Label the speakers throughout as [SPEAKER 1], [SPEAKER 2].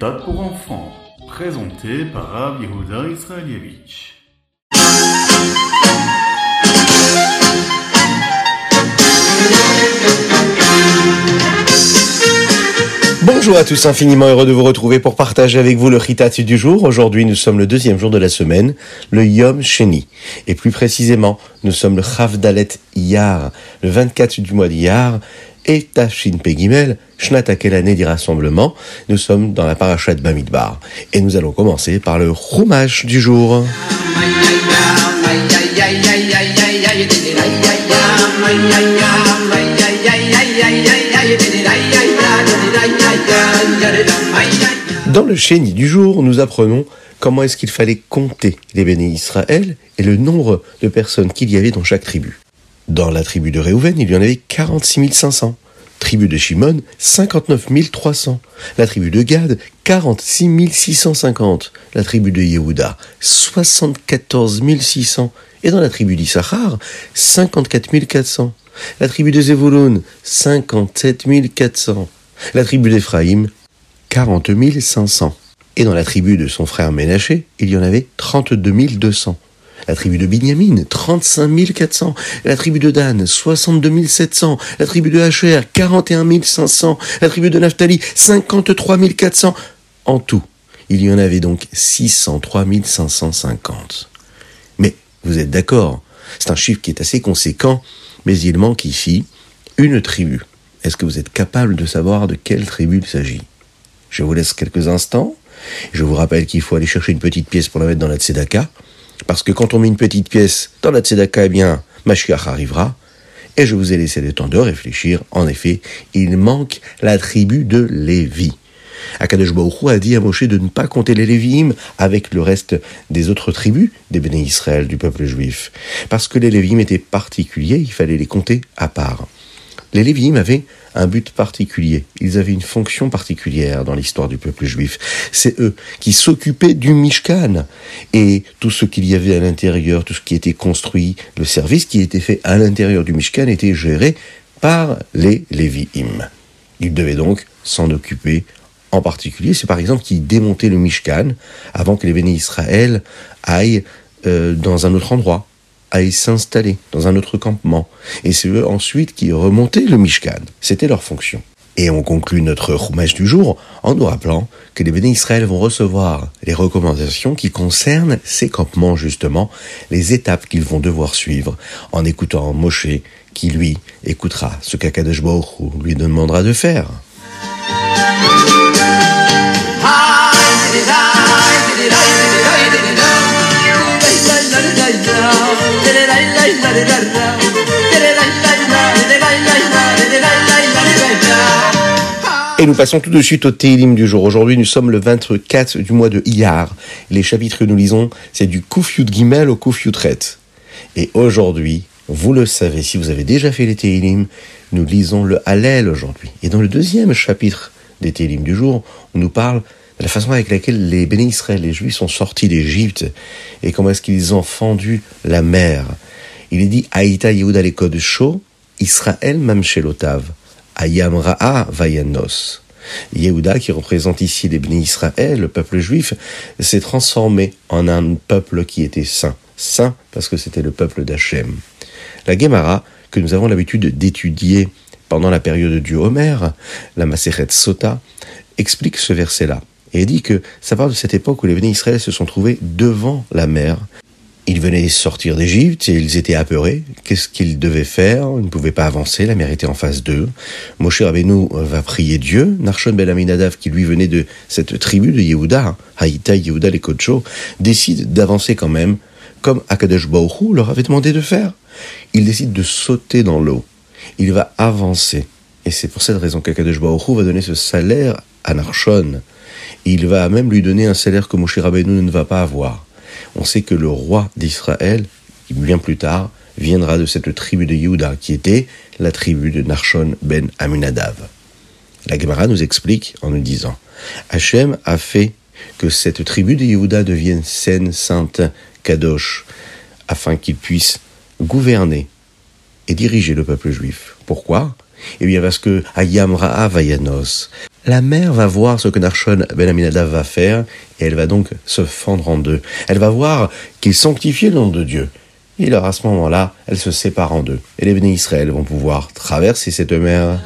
[SPEAKER 1] pour enfants, présenté par Rav Yehuda Israelievich.
[SPEAKER 2] Bonjour à tous, infiniment heureux de vous retrouver pour partager avec vous le Ritat du jour. Aujourd'hui, nous sommes le deuxième jour de la semaine, le Yom Sheni. Et plus précisément, nous sommes le Chavdalet Iyar, le 24 du mois d'Iyar, et Tashin Pegimel, Shnatakel année du rassemblement. Nous sommes dans la parachat Bamidbar. Et nous allons commencer par le Chumash du jour. Dans le chéni du jour, nous apprenons comment est-ce qu'il fallait compter les béné Israël et le nombre de personnes qu'il y avait dans chaque tribu. Dans la tribu de Réhouven, il y en avait 46 500. Tribu de Shimon, 59 300. La tribu de Gad, 46 650. La tribu de Yehuda, 74 600. Et dans la tribu d'Issachar, 54 400. La tribu de Zevulun, 57 400. La tribu d'Éphraïm, 40 500. Et dans la tribu de son frère Ménaché, il y en avait 32 200. La tribu de Binyamin, 35 400. La tribu de Dan, 62 700. La tribu de Hacher, 41 500. La tribu de Naphtali, 53 400. En tout, il y en avait donc 603 550. Mais vous êtes d'accord, c'est un chiffre qui est assez conséquent, mais il manque ici une tribu. Est-ce que vous êtes capable de savoir de quelle tribu il s'agit? Je vous laisse quelques instants. Je vous rappelle qu'il faut aller chercher une petite pièce pour la mettre dans la tzedaka. Parce que quand on met une petite pièce dans la tzedaka, eh bien, Mashiach arrivera. Et je vous ai laissé le temps de réfléchir. En effet, il manque la tribu de Lévi. Akadosh a dit à Moshe de ne pas compter les Lévi'im avec le reste des autres tribus des béné Israël, du peuple juif. Parce que les Lévi'im étaient particuliers, il fallait les compter à part. Les Lévi'im avaient un but particulier. Ils avaient une fonction particulière dans l'histoire du peuple juif. C'est eux qui s'occupaient du Mishkan et tout ce qu'il y avait à l'intérieur, tout ce qui était construit, le service qui était fait à l'intérieur du Mishkan était géré par les Lévi'im. Ils devaient donc s'en occuper en particulier. C'est par exemple qui démontaient le Mishkan avant que les bénis Israël aillent euh, dans un autre endroit aillent s'installer dans un autre campement. Et c'est eux ensuite qui remontaient le Mishkan. C'était leur fonction. Et on conclut notre roumage du jour en nous rappelant que les bénis Israël vont recevoir les recommandations qui concernent ces campements justement, les étapes qu'ils vont devoir suivre en écoutant Moshe qui lui écoutera ce qu'Akadosh lui demandera de faire. Nous passons tout de suite au Télim du jour. Aujourd'hui, nous sommes le 24 du mois de Iyar. Les chapitres que nous lisons, c'est du Kufyut Gimel au Kufyut Ret. Et aujourd'hui, vous le savez, si vous avez déjà fait les Télim, nous lisons le Hallel aujourd'hui. Et dans le deuxième chapitre des Télim du jour, on nous parle de la façon avec laquelle les bénis Israël, les Juifs, sont sortis d'Égypte et comment est-ce qu'ils ont fendu la mer. Il est dit Aïta Yehuda le Show, Israël Mamshelotav. Ayam Ra'a Vayanos. Yehuda, qui représente ici les bénis Israël, le peuple juif, s'est transformé en un peuple qui était saint. Saint parce que c'était le peuple d'Hachem. La Gemara, que nous avons l'habitude d'étudier pendant la période du Homer, la Maseret Sota, explique ce verset-là. Et dit que ça parle de cette époque où les bénis Israël se sont trouvés devant la mer ils venaient sortir d'Égypte et ils étaient apeurés. Qu'est-ce qu'ils devaient faire? Ils ne pouvaient pas avancer, la mer était en face d'eux. Moshe Rabbeinu va prier Dieu. Narshon Ben Aminadav, qui lui venait de cette tribu de Yehuda, Haïta Yehuda les Kocho, décide d'avancer quand même, comme Akadosh Baruch leur avait demandé de faire. Il décide de sauter dans l'eau. Il va avancer. Et c'est pour cette raison qu'Akadosh Baruch va donner ce salaire à Narshon. Il va même lui donner un salaire que Moshe Rabbeinu ne va pas avoir on sait que le roi d'Israël, bien plus tard, viendra de cette tribu de Yehuda, qui était la tribu de Narshon ben Aminadav. La Gemara nous explique en nous disant Hachem a fait que cette tribu de Yehuda devienne saine, sainte, kadosh, afin qu'il puisse gouverner et diriger le peuple juif. Pourquoi? Eh bien parce que Ayam Ra'a Vayanos, la mère va voir ce que Narshon Ben Aminadav va faire et elle va donc se fendre en deux. Elle va voir qu'il sanctifie le nom de Dieu. Et alors à ce moment-là, elle se sépare en deux. Et les bénis Israël vont pouvoir traverser cette mer.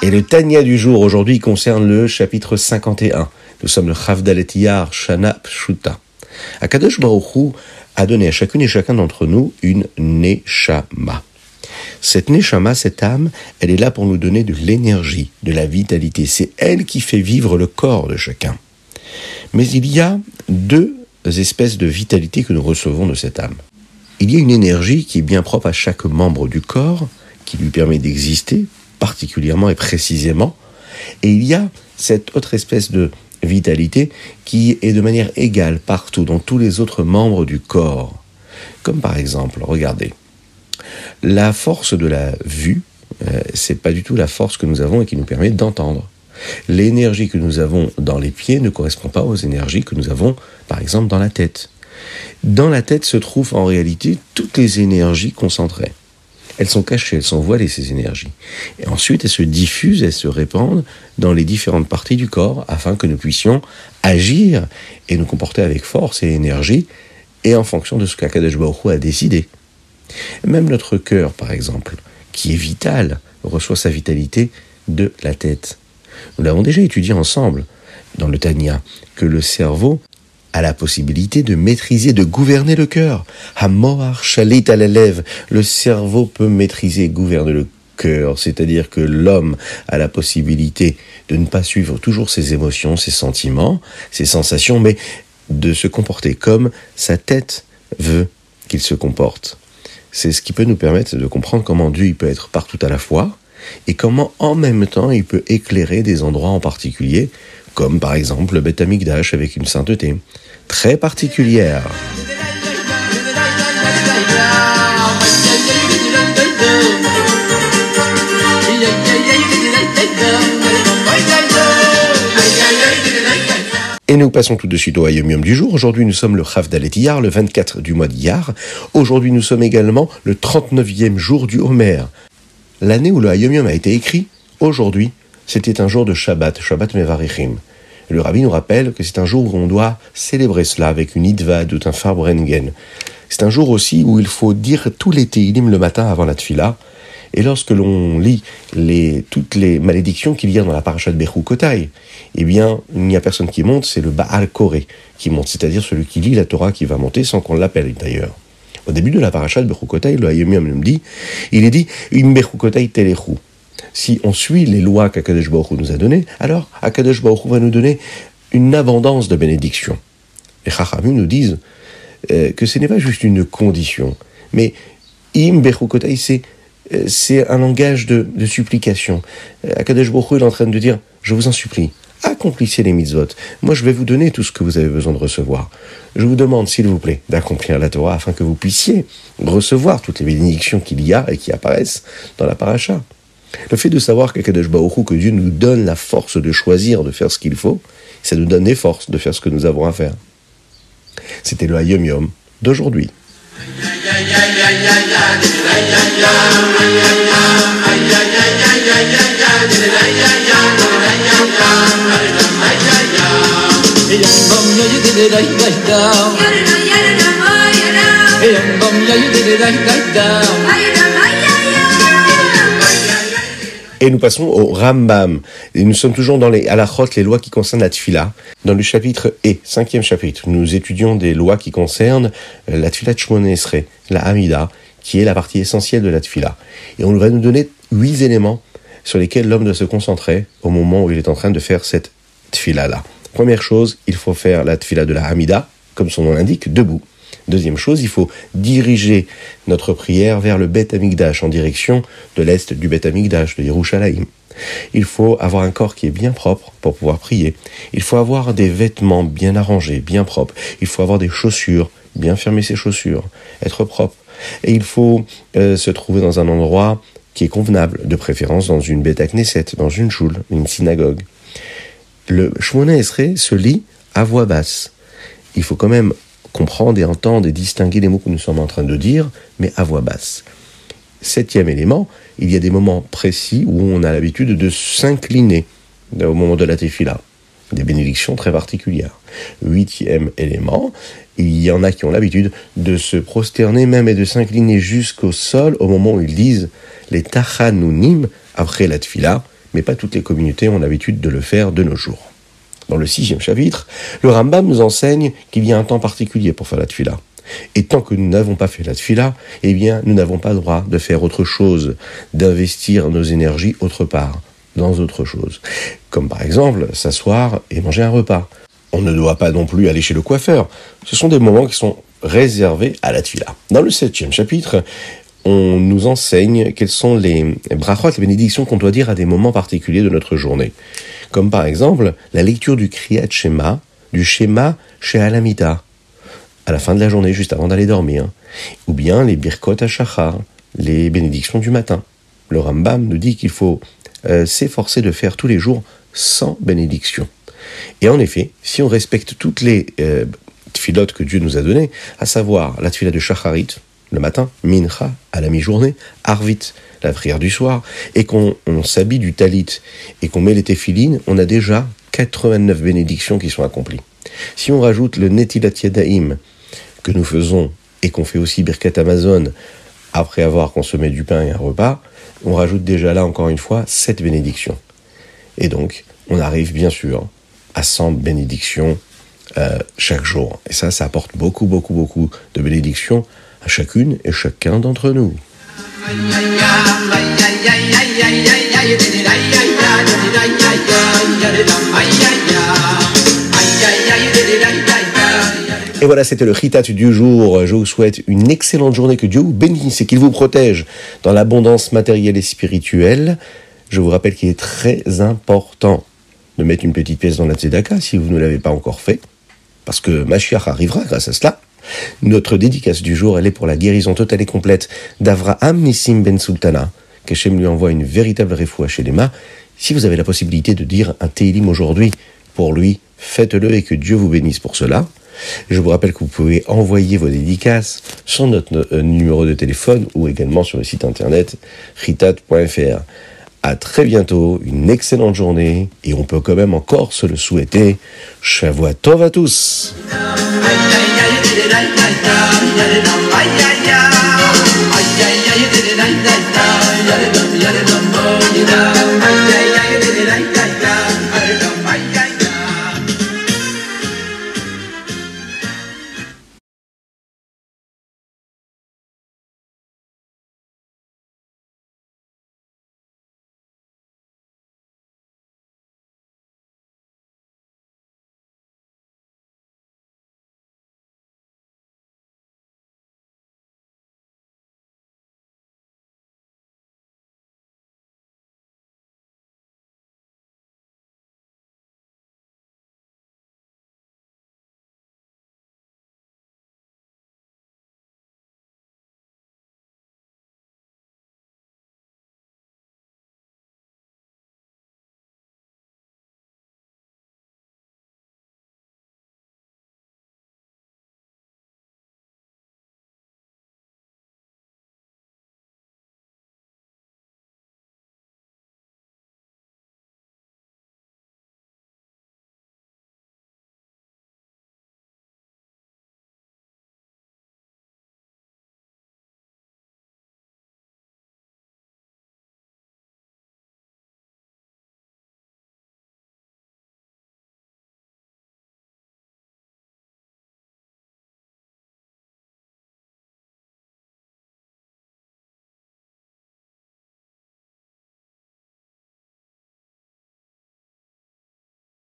[SPEAKER 2] Et le Tanya du jour aujourd'hui concerne le chapitre 51. Nous sommes le Chavdalet Yar Shana Pshuta. Akadosh Baruch a donné à chacune et chacun d'entre nous une Neshama. Cette Neshama, cette âme, elle est là pour nous donner de l'énergie, de la vitalité. C'est elle qui fait vivre le corps de chacun. Mais il y a deux espèces de vitalité que nous recevons de cette âme. Il y a une énergie qui est bien propre à chaque membre du corps, qui lui permet d'exister particulièrement et précisément. Et il y a cette autre espèce de vitalité qui est de manière égale partout dans tous les autres membres du corps. Comme par exemple, regardez, la force de la vue, euh, c'est pas du tout la force que nous avons et qui nous permet d'entendre. L'énergie que nous avons dans les pieds ne correspond pas aux énergies que nous avons, par exemple, dans la tête. Dans la tête se trouvent en réalité toutes les énergies concentrées. Elles sont cachées, elles sont voilées, ces énergies. Et ensuite, elles se diffusent, elles se répandent dans les différentes parties du corps afin que nous puissions agir et nous comporter avec force et énergie et en fonction de ce qu'Akadosh Baruch a décidé. Même notre cœur, par exemple, qui est vital, reçoit sa vitalité de la tête. Nous l'avons déjà étudié ensemble dans le Tanya, que le cerveau a la possibilité de maîtriser, de gouverner le cœur. Hamoar chalit à l'élève. Le cerveau peut maîtriser et gouverner le cœur, c'est-à-dire que l'homme a la possibilité de ne pas suivre toujours ses émotions, ses sentiments, ses sensations, mais de se comporter comme sa tête veut qu'il se comporte. C'est ce qui peut nous permettre de comprendre comment Dieu peut être partout à la fois et comment en même temps il peut éclairer des endroits en particulier comme par exemple le Beth avec une sainteté très particulière. Et nous passons tout de suite au Hayom du jour. Aujourd'hui, nous sommes le Chav Iyar, le 24 du mois d'Iyar. Aujourd'hui, nous sommes également le 39e jour du Homer. L'année où le Hayom a été écrit, aujourd'hui, c'était un jour de Shabbat, Shabbat Mevarichim. Le rabbi nous rappelle que c'est un jour où on doit célébrer cela avec une idvad ou un farbrengen. C'est un jour aussi où il faut dire tous les teilim le matin avant la tfila. Et lorsque l'on lit toutes les malédictions qu'il y a dans la paracha de Kotai, eh bien, il n'y a personne qui monte, c'est le Baal Koré qui monte, c'est-à-dire celui qui lit la Torah qui va monter sans qu'on l'appelle d'ailleurs. Au début de la paracha de Kotai, le Hayomim nous dit, il est dit, Im Telechu si on suit les lois qu'Akadosh Baruch nous a données, alors Akadosh Baruch va nous donner une abondance de bénédictions. Les Chachamim nous disent euh, que ce n'est pas juste une condition, mais Im c'est euh, c'est un langage de, supplication. Euh, Akadosh est en train de dire, je vous en supplie, accomplissez les mitzvot. Moi, je vais vous donner tout ce que vous avez besoin de recevoir. Je vous demande, s'il vous plaît, d'accomplir la Torah afin que vous puissiez recevoir toutes les bénédictions qu'il y a et qui apparaissent dans la paracha. Le fait de savoir que Dieu nous donne la force de choisir, de faire ce qu'il faut, ça nous donne les forces de faire ce que nous avons à faire. C'était le Hayom Yom d'aujourd'hui. Et nous passons au Rambam. Et nous sommes toujours dans les halachot, les lois qui concernent la tfila. Dans le chapitre E, cinquième chapitre, nous étudions des lois qui concernent euh, la tfila Esre, la Hamida, qui est la partie essentielle de la tfila. Et on va nous donner huit éléments sur lesquels l'homme doit se concentrer au moment où il est en train de faire cette tfila-là. Première chose, il faut faire la tfila de la Hamida, comme son nom l'indique, debout. Deuxième chose, il faut diriger notre prière vers le Bet Amigdash, en direction de l'est du Bet Amigdash, de Yerushalayim. Il faut avoir un corps qui est bien propre pour pouvoir prier. Il faut avoir des vêtements bien arrangés, bien propres. Il faut avoir des chaussures, bien fermer ses chaussures, être propre. Et il faut euh, se trouver dans un endroit qui est convenable, de préférence dans une bête Knesset, dans une choule, une synagogue. Le Shmona Esrei se lit à voix basse. il faut quand même comprendre et entendre et distinguer les mots que nous sommes en train de dire, mais à voix basse. Septième élément, il y a des moments précis où on a l'habitude de s'incliner au moment de la tefila. Des bénédictions très particulières. Huitième élément, il y en a qui ont l'habitude de se prosterner même et de s'incliner jusqu'au sol au moment où ils disent les tachanunim après la tefila, mais pas toutes les communautés ont l'habitude de le faire de nos jours. Dans le sixième chapitre, le Rambam nous enseigne qu'il y a un temps particulier pour faire la tefila. Et tant que nous n'avons pas fait la tefila, eh bien, nous n'avons pas le droit de faire autre chose, d'investir nos énergies autre part, dans autre chose. Comme par exemple, s'asseoir et manger un repas. On ne doit pas non plus aller chez le coiffeur. Ce sont des moments qui sont réservés à la tefila. Dans le septième chapitre, on nous enseigne quelles sont les brachot, les bénédictions qu'on doit dire à des moments particuliers de notre journée. Comme par exemple la lecture du Kriyat Shema, du Shema chez Alamida, à la fin de la journée, juste avant d'aller dormir. Ou bien les Birkot Shachar, les bénédictions du matin. Le Rambam nous dit qu'il faut euh, s'efforcer de faire tous les jours 100 bénédictions. Et en effet, si on respecte toutes les euh, que Dieu nous a données, à savoir la tfila de Shacharit, le matin, Mincha à la mi-journée, Arvit, la prière du soir, et qu'on s'habille du talit et qu'on met les téphilines, on a déjà 89 bénédictions qui sont accomplies. Si on rajoute le Netilat Yadaim, que nous faisons et qu'on fait aussi Birkat Amazon après avoir consommé du pain et un repas, on rajoute déjà là encore une fois sept bénédictions. Et donc, on arrive bien sûr à 100 bénédictions euh, chaque jour. Et ça, ça apporte beaucoup, beaucoup, beaucoup de bénédictions à chacune et chacun d'entre nous. Et voilà, c'était le Ritat du jour. Je vous souhaite une excellente journée, que Dieu vous bénisse et qu'il vous protège dans l'abondance matérielle et spirituelle. Je vous rappelle qu'il est très important de mettre une petite pièce dans la Tzedaka si vous ne l'avez pas encore fait, parce que Mashiach arrivera grâce à cela. Notre dédicace du jour, elle est pour la guérison totale et complète d'Avraham Nissim Ben Sultana. Qu'Hachem lui envoie une véritable réfoua chez les. Si vous avez la possibilité de dire un Teilim aujourd'hui pour lui, faites-le et que Dieu vous bénisse pour cela. Je vous rappelle que vous pouvez envoyer vos dédicaces sur notre euh, numéro de téléphone ou également sur le site internet ritat.fr. À très bientôt, une excellente journée et on peut quand même encore se le souhaiter. Tov à tous.